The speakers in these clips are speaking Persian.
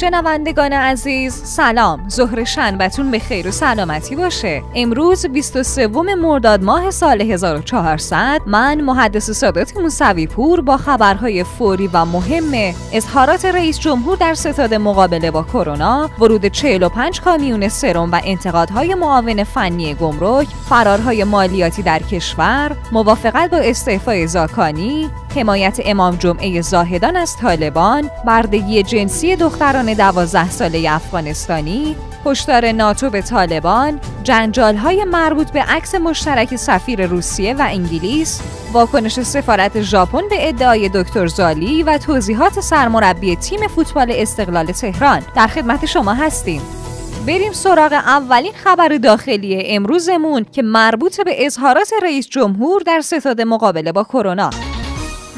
شنوندگان عزیز سلام. ظهر شنبتون به خیر و سلامتی باشه. امروز 23 مرداد ماه سال 1400 من محدث سادات موسوی پور با خبرهای فوری و مهم اظهارات رئیس جمهور در ستاد مقابله با کرونا ورود 45 کامیون سرم و انتقادهای معاون فنی گمرک فرارهای مالیاتی در کشور موافقت با استعفای زاکانی حمایت امام جمعه زاهدان از طالبان بردگی جنسی دختران دوازده ساله افغانستانی هشدار ناتو به طالبان جنجال های مربوط به عکس مشترک سفیر روسیه و انگلیس واکنش سفارت ژاپن به ادعای دکتر زالی و توضیحات سرمربی تیم فوتبال استقلال تهران. در خدمت شما هستیم. بریم سراغ اولین خبر داخلی امروزمون که مربوط به اظهارات رئیس جمهور در ستاد مقابله با کرونا.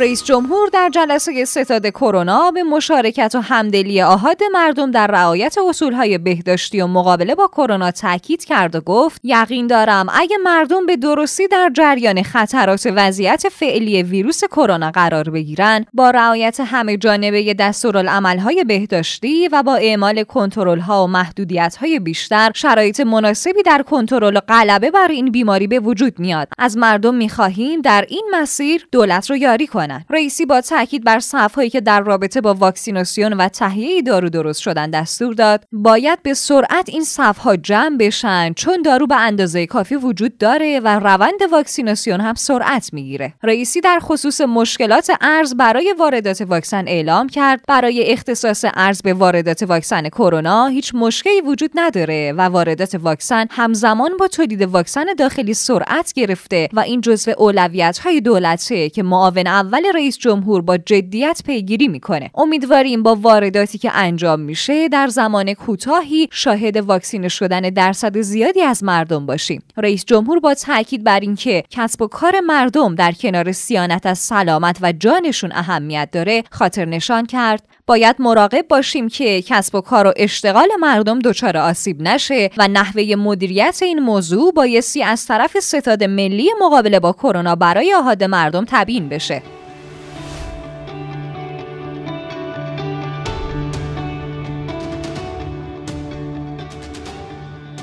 رئیس جمهور در جلسه ستاد کرونا به مشارکت و همدلی آهاد مردم در رعایت اصولهای بهداشتی و مقابله با کرونا تاکید کرد و گفت یقین دارم اگه مردم به درستی در جریان خطرات وضعیت فعلی ویروس کرونا قرار بگیرن با رعایت همه جانبه دستورالعملهای بهداشتی و با اعمال کنترل‌ها و محدودیت‌های بیشتر شرایط مناسبی در کنترل و غلبه بر این بیماری به وجود میاد. از مردم می‌خواهیم در این مسیر دولت رو یاری کنند رئیسی با تاکید بر صفهایی که در رابطه با واکسیناسیون و تهیه دارو درست شدن دستور داد باید به سرعت این صفها جمع بشن چون دارو به اندازه کافی وجود داره و روند واکسیناسیون هم سرعت می‌گیره. رئیسی در خصوص مشکلات ارز برای واردات واکسن اعلام کرد. برای اختصاص ارز به واردات واکسن کرونا هیچ مشکلی وجود نداره و واردات واکسن همزمان با تولید واکسن داخلی سرعت گرفته و این جزو اولویت های دولته که معاون اول رئیس جمهور با جدیت پیگیری می‌کنه. امیدواریم با وارداتی که انجام میشه در زمان کوتاهی شاهد واکسینه شدن درصد زیادی از مردم باشیم. رئیس جمهور با تاکید بر اینکه کسب و کار مردم در کنار سیانت از سلامت و جانشون اهمیت داره خاطر نشان کرد. باید مراقب باشیم که کسب و کار و اشتغال مردم دچار آسیب نشه و نحوه مدیریت این موضوع بایستی از طرف ستاد ملی مقابله با کرونا برای آهاد مردم تبیین بشه.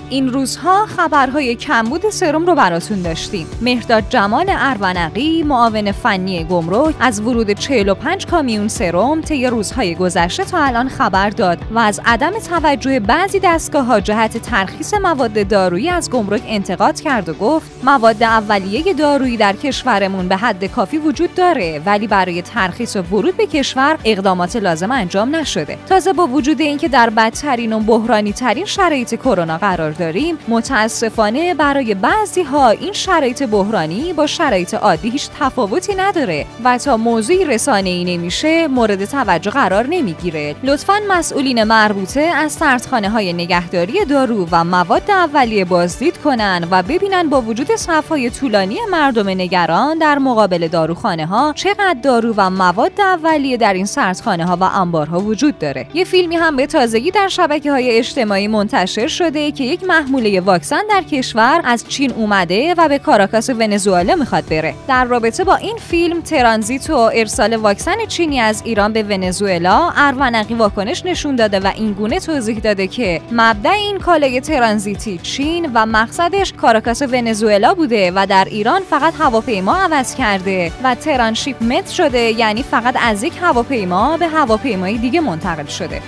این روزها خبرهای کمبود سرم رو براتون داشتیم. مهرداد جمال ارونقی معاون فنی گمرک از ورود 45 کامیون سرم طی روزهای گذشته تا الان خبر داد و از عدم توجه بعضی دستگاه ها جهت ترخیص مواد دارویی از گمرک انتقاد کرد و گفت مواد اولیه دارویی در کشورمون به حد کافی وجود داره ولی برای ترخیص و ورود به کشور اقدامات لازم انجام نشده. تازه با وجود اینکه در بدترین و بحرانی ترین شرایط کرونا قرار داریم. متاسفانه برای بعضی ها این شرایط بحرانی با شرایط عادی هیچ تفاوتی نداره و تا موضوعی رسانه ای نمیشه مورد توجه قرار نمی‌گیره. لطفا مسئولین مربوطه از سردخانه های نگهداری دارو و مواد اولیه بازدید کنن و ببینن با وجود صفهای طولانی مردم نگران در مقابل داروخانه ها چقدر دارو و مواد اولیه در این سردخانه ها و انبارها وجود داره. یه فیلمی هم به تازگی در شبکه های اجتماعی منتشر شده که یک محموله واکسن در کشور از چین اومده و به کاراکاس ونزوئلا می‌خواد بره. در رابطه با این فیلم ترانزیت و ارسال واکسن چینی از ایران به ونزوئلا ارونقی واکنش نشون داده و این گونه توضیح داده که مبدع این کالای ترانزیتی چین و مقصدش کاراکاس ونزوئلا بوده و در ایران فقط هواپیما عوض کرده و transshipment شده یعنی فقط از یک هواپیما به هواپیمای دیگه منتقل شده.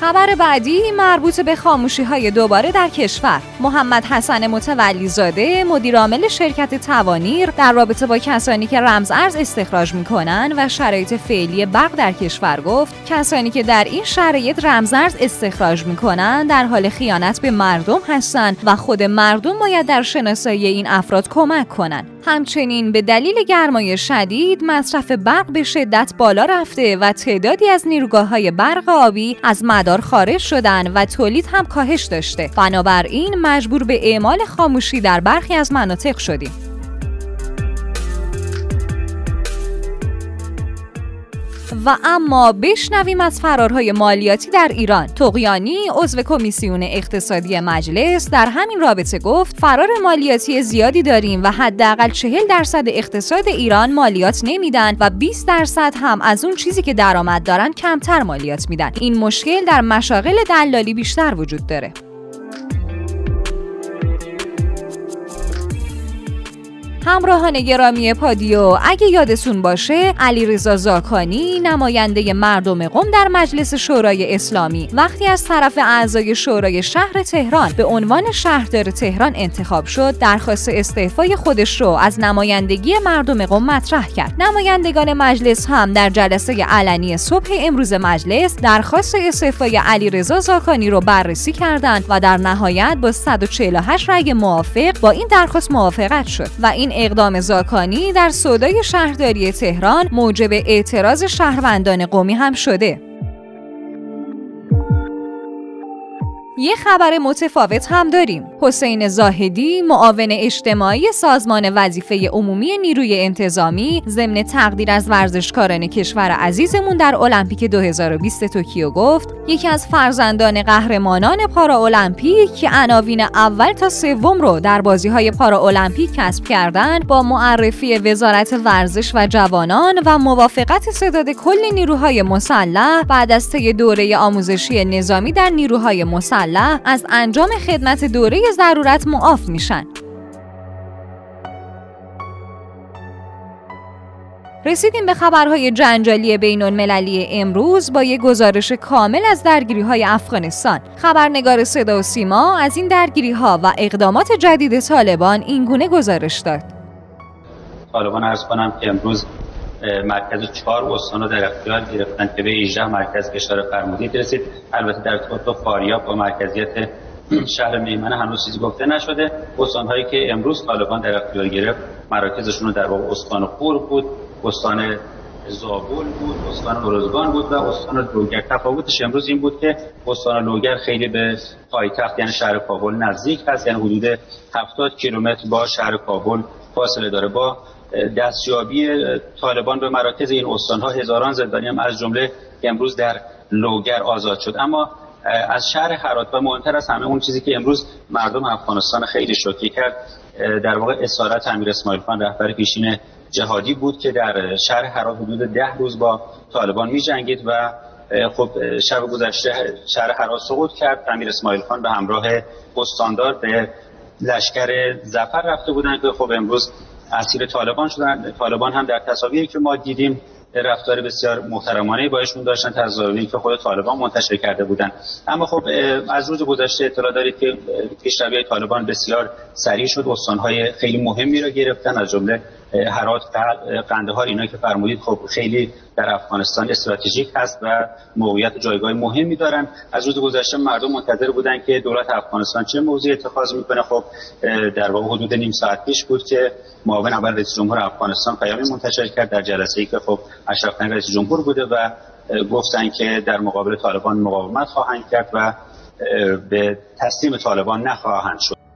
خبر بعدی مربوط به خاموشی های دوباره در کشور. محمد حسن متولی زاده مدیر عامل شرکت توانیر در رابطه با کسانی که رمز ارز استخراج می‌کنن و شرایط فعلی برق در کشور گفت کسانی که در این شرایط رمز ارز استخراج می‌کنن در حال خیانت به مردم هستند و خود مردم باید در شناسایی این افراد کمک کنند همچنین به دلیل گرمای شدید مصرف برق به شدت بالا رفته و تعدادی از نیروگاه های برق آبی از مدار خارج شدن و تولید هم کاهش داشته. بنابراین مجبور به اعمال خاموشی در برخی از مناطق شدیم. و اما بشنویم از فرارهای مالیاتی در ایران. تقیانی عضو کمیسیون اقتصادی مجلس در همین رابطه گفت فرار مالیاتی زیادی داریم و حداقل 40 درصد اقتصاد ایران مالیات نمیدن و 20 درصد هم از اون چیزی که درآمد دارن کمتر مالیات میدن. این مشکل در مشاغل دلالی بیشتر وجود داره. همراهان گرامی پادیو اگه یادتون باشه علیرضا زاکانی نماینده مردم قم در مجلس شورای اسلامی. وقتی از طرف اعضای شورای شهر تهران به عنوان شهردار تهران انتخاب شد درخواست استعفای خودش رو از نمایندگی مردم قم مطرح کرد. نمایندگان مجلس هم در جلسه علنی صبح امروز مجلس درخواست استعفای علیرضا زاکانی رو بررسی کردند و در نهایت با 148 رأی موافق با این درخواست موافقت شد و این اقدام زاکانی در صدای شهرداری تهران موجب اعتراض شهروندان قومی هم شده. یه خبر متفاوت هم داریم. حسین زاهدی معاون اجتماعی سازمان وظیفه عمومی نیروی انتظامی ضمن تقدیر از ورزشکاران کشور عزیزمون در المپیک 2020 توکیو گفت یکی از فرزندان قهرمانان پارا المپیک که عناوین اول تا سوم رو در بازی های پارا المپیک کسب کردند با معرفی وزارت ورزش و جوانان و موافقت ستاد کل نیروهای مسلح بعد از طی دوره آموزشی نظامی در نیروهای مسلح از انجام خدمت دوره ضرورت معاف میشن. رسیدیم به خبرهای جنجالی بین المللی امروز با یک گزارش کامل از درگیری های افغانستان. خبرنگار صدا و سیما از این درگیری ها و اقدامات جدید طالبان اینگونه گزارش داد. طالبان ارز کنم که امروز مرکز چهار استان رو در اختیار گرفتن که به 18 مرکز اشاره فرمودید. رسید البته در ارتباط فاریاب با مرکزیت شهر میمنه هنوز چیزی گفته نشده. هایی که امروز طالبان در اختیار گرفت مراکزشون رو در واقع استان خور بود استان زابل بود استان روزگان بود و استان لوگر. تفاوتش امروز این بود که استان لوگر خیلی به پایتخت یعنی شهر کابل نزدیک هست. یعنی حدود 70 کیلومتر با شهر کابل فاصله داره. با دستیابی طالبان به مراکز این استانها هزاران زندانی هم از جمله امروز در لوگر آزاد شد. اما از شهر حرات و مهمتر از همه اون چیزی که امروز مردم افغانستان خیلی شوکه کرد در واقع اسارت امیر اسماعیل خان رهبر پیشین جهادی بود که در شهر حرات حدود ده روز با طالبان می جنگید و خب شب گذشته شهر حرات سقوط کرد. امیر اسماعیل خان به همراه استاندار به لشکر زفر رفته بودن که خب امروز اسیر طالبان شدن. طالبان هم در تصاویری که ما دیدیم رفتار بسیار محترمانه باشون داشتن تصاویری که خود طالبان منتشر کرده بودن. اما خب از روز گذشته اطلاع دارید که پیشروی طالبان بسیار سریع شد. استانهای خیلی مهمی را گرفتن از جمله هرات قندهار اینا که فرمودید خب خیلی در افغانستان استراتژیک هست و موقعیت جایگاه مهمی دارن. از روز گذشته مردم منتظر بودن که دولت افغانستان چه موضوعی اتخاذ می‌کنه. خب در واقع حدود نیم ساعت پیش بود که معاون اول رئیس جمهور افغانستان پیامی منتشر کرد در جلسه ای که خب اشرف رئیس جمهور بوده و گفتن که در مقابل طالبان مقاومت خواهند کرد و به تسلیم طالبان نخواهند شد.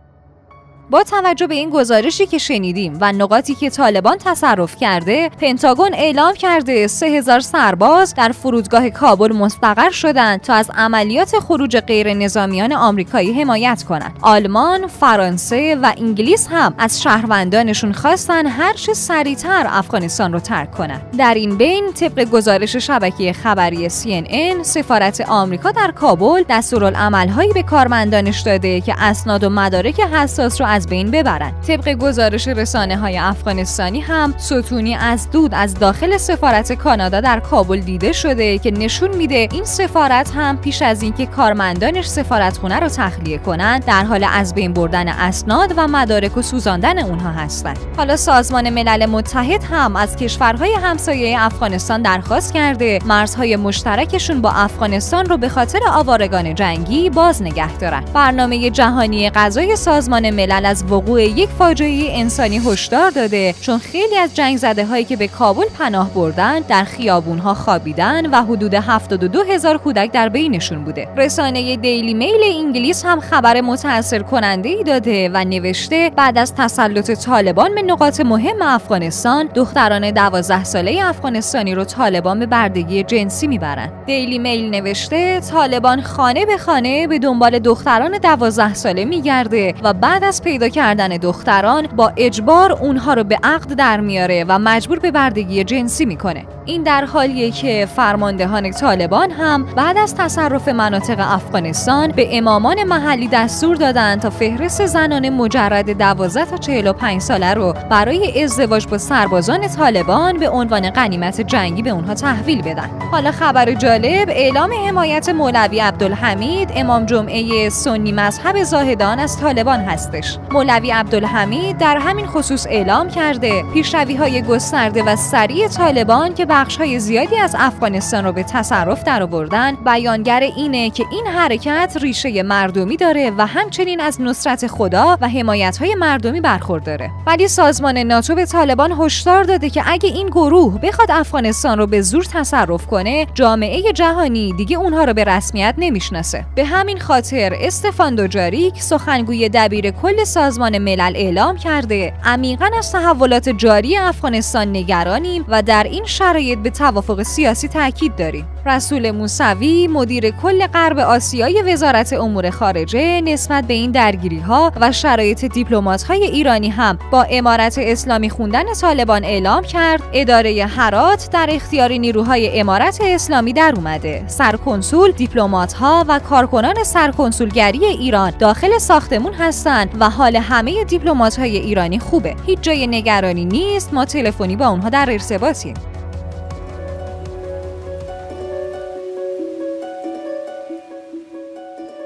با توجه به این گزارشی که شنیدیم و نقاطی که طالبان تصرف کرده پنتاگون اعلام کرده 3000 سرباز در فرودگاه کابل مستقر شدند تا از عملیات خروج غیر نظامیان آمریکایی حمایت کنند. آلمان فرانسه و انگلیس هم از شهروندانشون خواستن هر چه سریعتر افغانستان رو ترک کنند در این بین طبق گزارش شبکه خبری CNN سفارت آمریکا در کابل دستورالعملهایی به کارمندانش داده که اسناد و مدارک حساس رو از بین ببرند طبق گزارش رسانه های افغانستانی هم ستونی از دود از داخل سفارت کانادا در کابل دیده شده که نشون میده این سفارت هم پیش از اینکه کارمندانش سفارتخونه رو تخلیه کنند در حال از بین بردن اسناد و مدارک و سوزاندن اونها هستند حالا سازمان ملل متحد هم از کشورهای همسایه افغانستان درخواست کرده مرزهای مشترکشون با افغانستان رو به خاطر آوارگان جنگی باز نگه دارن. برنامه جهانی غذای سازمان ملل اول از وقوع یک فاجعه انسانی هشدار داده چون خیلی از جنگ زده هایی که به کابل پناه بردن در خیابون ها خوابیدن و حدود 72 هزار کودک در بینشون بوده. رسانه دیلی میل انگلیس هم خبر متاثر کننده ای داده و نوشته بعد از تسلط طالبان به نقاط مهم افغانستان دختران 12 ساله افغانستانی رو طالبان به بردگی جنسی می‌برند دیلی میل نوشته طالبان خانه به خانه به دنبال دختران 12 ساله میگرده و بعد از پیدا کردن دختران با اجبار اونها رو به عقد در میاره و مجبور به بردگی جنسی می‌کنه این در حالیه که فرماندهان طالبان هم بعد از تصرف مناطق افغانستان به امامان محلی دستور دادند تا فهرست زنان مجرد 12 تا 45 ساله رو برای ازدواج با سربازان طالبان به عنوان غنیمت جنگی به اونها تحویل بدن. حالا خبر جالب اعلام حمایت مولوی عبدالحمید امام جمعه سنی مذهب زاهدان از طالبان هستش. مولوی عبدالحمید در همین خصوص اعلام کرده پیشروی های گسترده و سریع طالبان که بخش های زیادی از افغانستان رو به تصرف درآوردن بیانگر اینه که این حرکت ریشه مردمی داره و همچنین از نصرت خدا و حمایت های مردمی برخورداره ولی سازمان ناتو به طالبان هشدار داده که اگه این گروه بخواد افغانستان رو به زور تصرف کنه جامعه جهانی دیگه اونها رو به رسمیت نمی‌شناسه. به همین خاطر استفان دوجاریک سخنگوی دبیر کل سازمان ملل اعلام کرده عمیقا از تحولات جاری افغانستان نگرانیم و در این شرایط به توافق سیاسی تاکید داریم. رسول موسوی مدیر کل غرب آسیای وزارت امور خارجه نسبت به این درگیری ها و شرایط دیپلمات های ایرانی هم با امارت اسلامی خوندن طالبان اعلام کرد. اداره هرات در اختیار نیروهای امارت اسلامی در اومده. سرکنسول دیپلمات ها و کارکنان سرکنسولگری ایران داخل ساختمون هستند و حال همه دیپلمات های ایرانی خوبه. هیچ جای نگرانی نیست. ما تلفنی با اونها در ارتباطیم.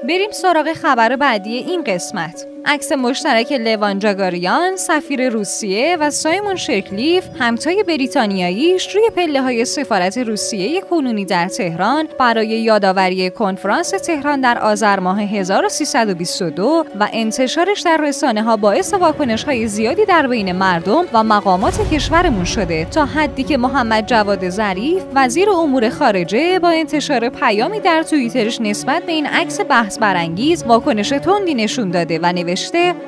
بریم سراغ خبر بعدی این قسمت. عکس مشترک لوان جاگاریان سفیر روسیه و سایمون شرکلیف همتای بریتانیاییش روی پله های سفارت روسیه کنونی در تهران برای یادآوری کنفرانس تهران در آذر ماه 1322 و انتشارش در رسانه ها باعث واکنش های زیادی در بین مردم و مقامات کشورمون شده تا حدی که محمد جواد ظریف وزیر امور خارجه با انتشار پیامی در توییترش نسبت به این عکس بحث برانگیز واکنش تندی نشون داده و نوشته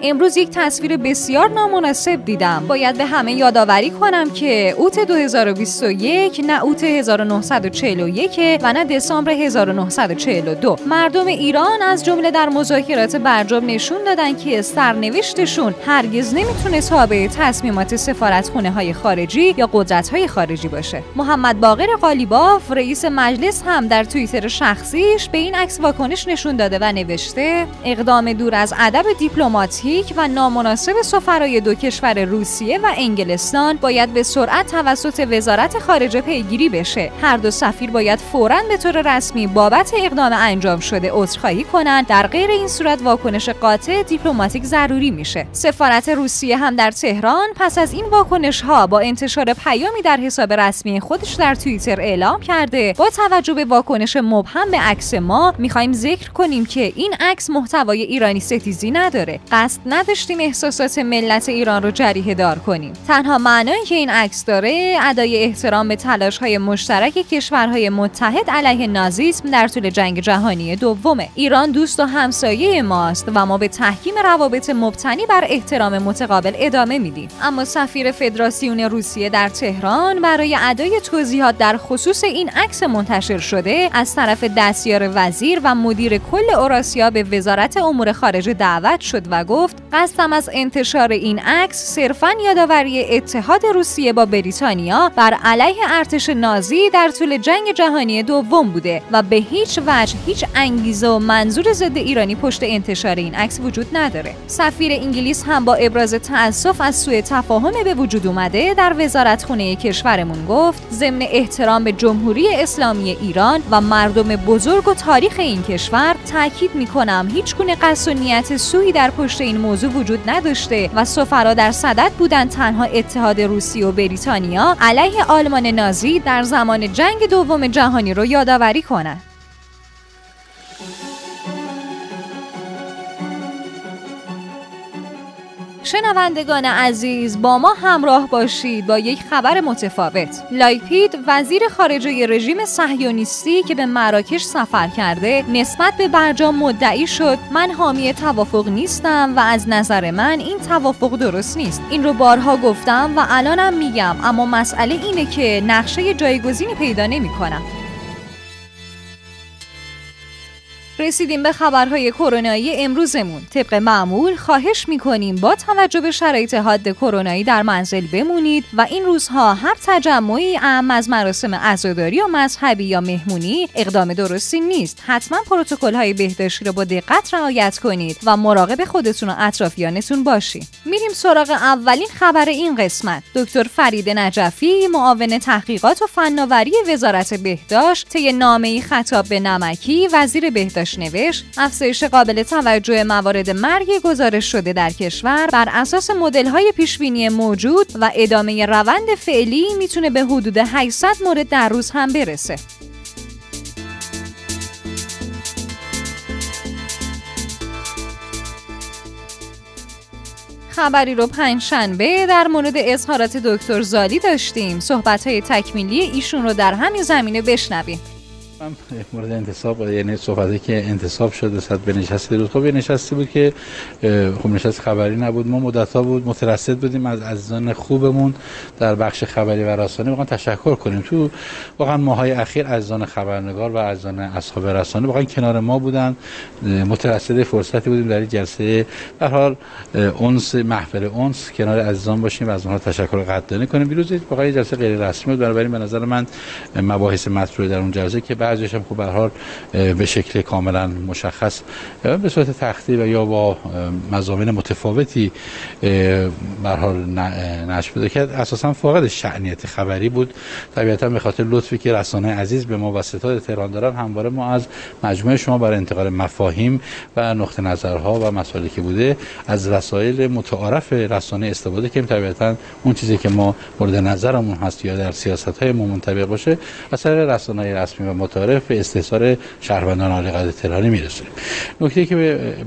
امروز یک تصویر بسیار نامناسب دیدم. باید به همه یادآوری کنم که اوت 2021 نه اوت 1941 و نه دسامبر 1942 مردم ایران از جمله در مذاکرات برجام نشون دادن که سرنوشتشون هرگز نمی‌تونه تابع تصمیمات سفارتخونه های خارجی یا قدرت های خارجی باشه. محمد باقر قالیباف رئیس مجلس هم در توییتر شخصیش به این عکس واکنش نشون داده و نوشته اقدام دور از ادب دیپلماتیک و نامناسب سفرای دو کشور روسیه و انگلستان باید به سرعت توسط وزارت خارجه پیگیری بشه. هر دو سفیر باید فوراً به طور رسمی بابت اقدام انجام شده عذرخواهی کنند. در غیر این صورت واکنش قاطع دیپلماتیک ضروری میشه. سفارت روسیه هم در تهران پس از این واکنش ها با انتشار پیامی در حساب رسمی خودش در توییتر اعلام کرده با توجه به واکنش مبهم به عکس ما می‌خوایم ذکر کنیم که این عکس محتوای ایرانی ستیزی نداره. قصد نداشتیم احساسات ملت ایران رو جریه دار کنیم. تنها معنایی که این عکس داره ادای احترام به تلاش های مشترک کشورهای متحد علیه نازیسم در طول جنگ جهانی دومه. ایران دوست و همسایه ماست و ما به تحکیم روابط مبتنی بر احترام متقابل ادامه میدیم. اما سفیر فدراسیون روسیه در تهران برای ادای توضیحات در خصوص این عکس منتشر شده از طرف دستیار وزیر و مدیر کل اوراسیا به وزارت امور خارجه دعوت شد و گفت قصدم از انتشار این عکس صرفا یادآوری اتحاد روسیه با بریتانیا بر علیه ارتش نازی در طول جنگ جهانی دوم بوده و به هیچ وجه هیچ انگیزه و منظور ضد ایرانی پشت انتشار این عکس وجود نداره. سفیر انگلیس هم با ابراز تأسف از سوء تفاهم به وجود اومده در وزارت خونه کشورمون گفت ضمن احترام به جمهوری اسلامی ایران و مردم بزرگ و تاریخ این کشور تاکید می‌کنم هیچ گونه قصد و نیت سوی در پشت این موضوع وجود نداشته و سفرا در صدد بودند تنها اتحاد روسیه و بریتانیا علیه آلمان نازی در زمان جنگ دوم جهانی رو یادآوری کنند. شنوندگان عزیز با ما همراه باشید با یک خبر متفاوت. لایپید وزیر خارجه رژیم صهیونیستی که به مراکش سفر کرده نسبت به برجام مدعی شد من حامی توافق نیستم و از نظر من این توافق درست نیست. این رو بارها گفتم و الانم میگم اما مسئله اینه که نقشه جایگزینی پیدا نمی‌کنم. رسیدیم به خبرهای کرونایی امروزمون. طبق معمول خواهش می‌کنیم با توجه به شرایط حاد کرونایی در منزل بمونید و این روزها هر تجمعی ام از مراسم عزاداری و مذهبی یا مهمونی اقدام درستی نیست. حتما پروتکل های بهداشتی رو با دقت رعایت کنید و مراقب خودتون و اطرافیانتون باشید. میریم سراغ اولین خبر این قسمت. دکتر فرید نجفی معاون تحقیقات و فناوری وزارت بهداشت طی نامه‌ای خطاب به نمکی وزیر بهداشت نوشت افزایش قابل توجه موارد مرگ گزارش شده در کشور بر اساس مدل های پیشبینی موجود و ادامه روند فعلی می‌تونه به حدود 800 مورد در روز هم برسه. خبری رو پنج شنبه در مورد اظهارات دکتر زالی داشتیم. صحبت های تکمیلی ایشون رو در همین زمینه بشنویم. مورد انتصاب یعنی صحبتی که انتصاب شده صد به نشستی روز خب یه بود که خب نشست خبری نبود. ما مدت ها بود مترصد بودیم از عزیزان خوبمون در بخش خبری و رسانه. واقعا تشکر کنیم. تو واقعا ماهای اخیر عزیزان خبرنگار و عزیزان اصحاب رسانه واقعا کنار ما بودن. مترصد فرصتی بودیم در این جلسه. به حال اونس محفل اونس کنار عزیزان باشیم و از اونها تشکر قدردانی کنیم. دیروز واقعا جلسه غیر رسمی بود. بنابراین به نظر من مباحث مطرح در اون جلسه که بعضیش هم خب به حال به شکل کاملا مشخص به صورت تختی و یا با مزامین متفاوتی به حال نشر کرد اساسا فاقد شعنیت خبری بود. طبیعتا به خاطر لطفی که رسانه عزیز به ما و ستاد تهران دارن همواره ما از مجموعه شما برای انتقال مفاهیم و نقطه نظرها و مسائلی که بوده از رسایل متعارف رسانه استفاده کنیم طبیعتا اون چیزی که ما مورد نظرمون هست یا در سیاست های ما منطبق باشه اثر رسانه رسمی و متعارف به استحصال شهروندان عالی قدر تهرانی میرسونیم. نکته که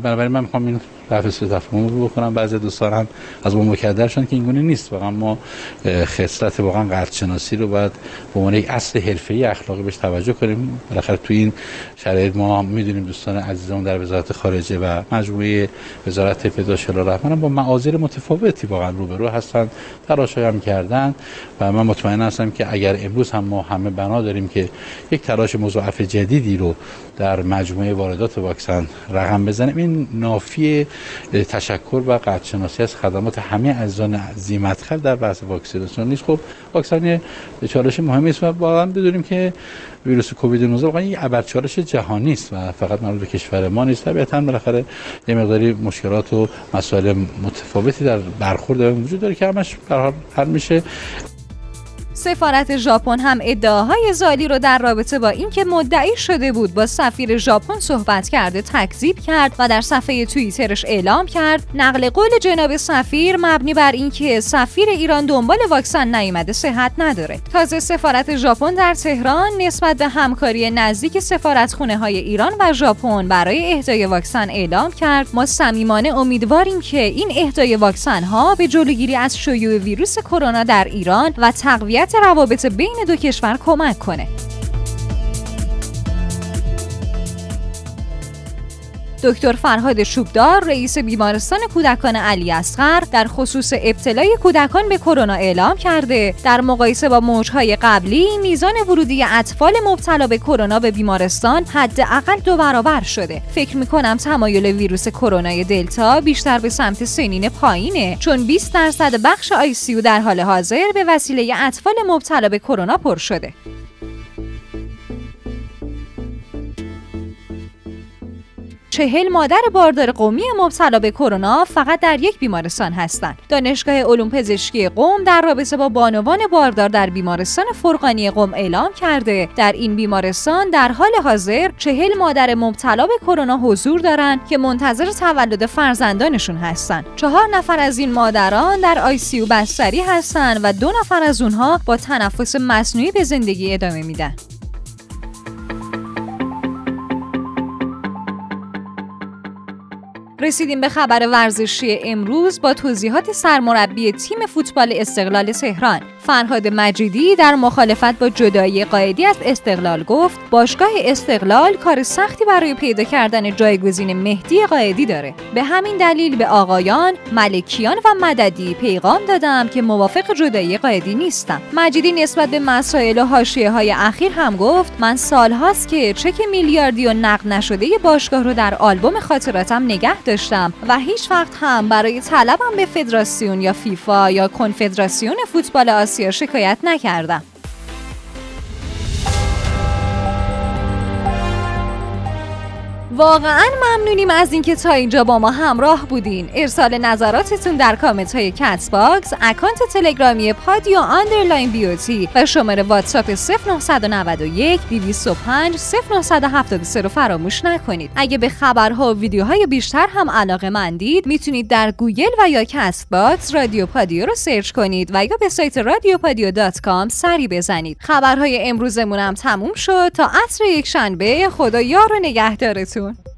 بنابراین من می‌خوام این رفع سوء تفاهم رو بکنم بعضی دوستان هم از ما مکدر شدن که اینگونه نیست. واقعا ما خصلت واقعا قدر رو باید به عنوان یک اصل حرفه‌ای اخلاقی بهش توجه کنیم. بالاخره تو این شرایط ما می‌دونیم دوستان عزیزمون در وزارت خارجه و مجموعه وزارت پداش رحمان با معاذیر متفاوتی واقعا روبرو هستن تلاش هم کردن و من مطمئن هستم که اگر امروز هم ما همه بنا داریم که یک تلاش مضاعف جدیدی رو در مجموعه واردات واکسن رقم بزنیم. این نافی تشکر و قدرشناسی از خدمات همه عزیزان زیمتخل در بحث واکسیناسیون نیست. خب واکسن چالش مهمی است و واقعا بدونیم که ویروس کووید 19 واقعا یک ابر چالش جهانی است و فقط مربوط به کشور ما نیست. طبیعتا بالاخره یه مقداری مشکلات و مسائل متفاوتی در برخورد وجود داره که همش به حل میشه. سفارت ژاپن هم ادعاهای زالی رو در رابطه با اینکه مدعی شده بود با سفیر ژاپن صحبت کرده تکذیب کرد و در صفحه توییترش اعلام کرد نقل قول جناب سفیر مبنی بر اینکه سفیر ایران دنبال واکسن نیامده صحت نداره. تازه سفارت ژاپن در تهران نسبت به همکاری نزدیک سفارتخونه های ایران و ژاپن برای اهدای واکسن اعلام کرد. ما صمیمانه امیدواریم که این اهدای واکسن ها به جلوگیری از شیوع ویروس کرونا در ایران و تقویت روابط بین دو کشور کمک کنه. دکتر فرهاد شوبدار رئیس بیمارستان کودکان علی اصغر در خصوص ابتلای کودکان به کرونا اعلام کرده. در مقایسه با موجهای قبلی میزان ورودی اطفال مبتلا به کرونا به بیمارستان حداقل دو برابر شده. فکر می‌کنم تمایل ویروس کرونا دلتا بیشتر به سمت سنین پایینه چون 20 درصد بخش آی در حال حاضر به وسیله اطفال مبتلا به کرونا پر شده. چهل مادر باردار قومی مبتلا به کرونا فقط در یک بیمارستان هستند. دانشگاه علوم پزشکی قوم در رابطه با بانوان باردار در بیمارستان فرقانی قوم اعلام کرده در این بیمارستان در حال حاضر چهل مادر مبتلا به کرونا حضور دارند که منتظر تولد فرزندانشون هستند. چهار نفر از این مادران در آی سی او بستری هستند و دو نفر از اونها با تنفس مصنوعی به زندگی ادامه میدن. رسیدیم به خبر ورزشی امروز با توضیحات سرمربی تیم فوتبال استقلال تهران. فرهاد مجیدی در مخالفت با جدایی قائدی از استقلال گفت باشگاه استقلال کار سختی برای پیدا کردن جایگزین مهدی قائدی داره. به همین دلیل به آقایان ملکیان و مددی پیغام دادم که موافق جدایی قائدی نیستم. مجیدی نسبت به مسائل و حاشیه های اخیر هم گفت من سالهاست که چک میلیاردی و نقد نشده باشگاه رو در آلبوم خاطراتم نگه داشتم و هیچ وقت هم برای طلبم به فدراسیون یا فیفا یا کنفدراسیون فوتبال آسیا شکایت نکردم. واقعا ممنونیم از اینکه تا اینجا با ما همراه بودین. ارسال نظراتتون در کامنت های Castbox اکانت تلگرامی پادیو underline BOT و شماره واتساپ 0991 205 0973 رو فراموش نکنید. اگه به خبرها و ویدیوهای بیشتر هم علاقه مندید می‌تونید در گوگل و یا Castbox رادیو پادیو رو search کنید و یا به سایت رادیو پادیو dot com سری بزنید. خبرهای امروزمون هم تموم شد تا عصر یک شنبه. خدا یار و نگهدارتون. senhor.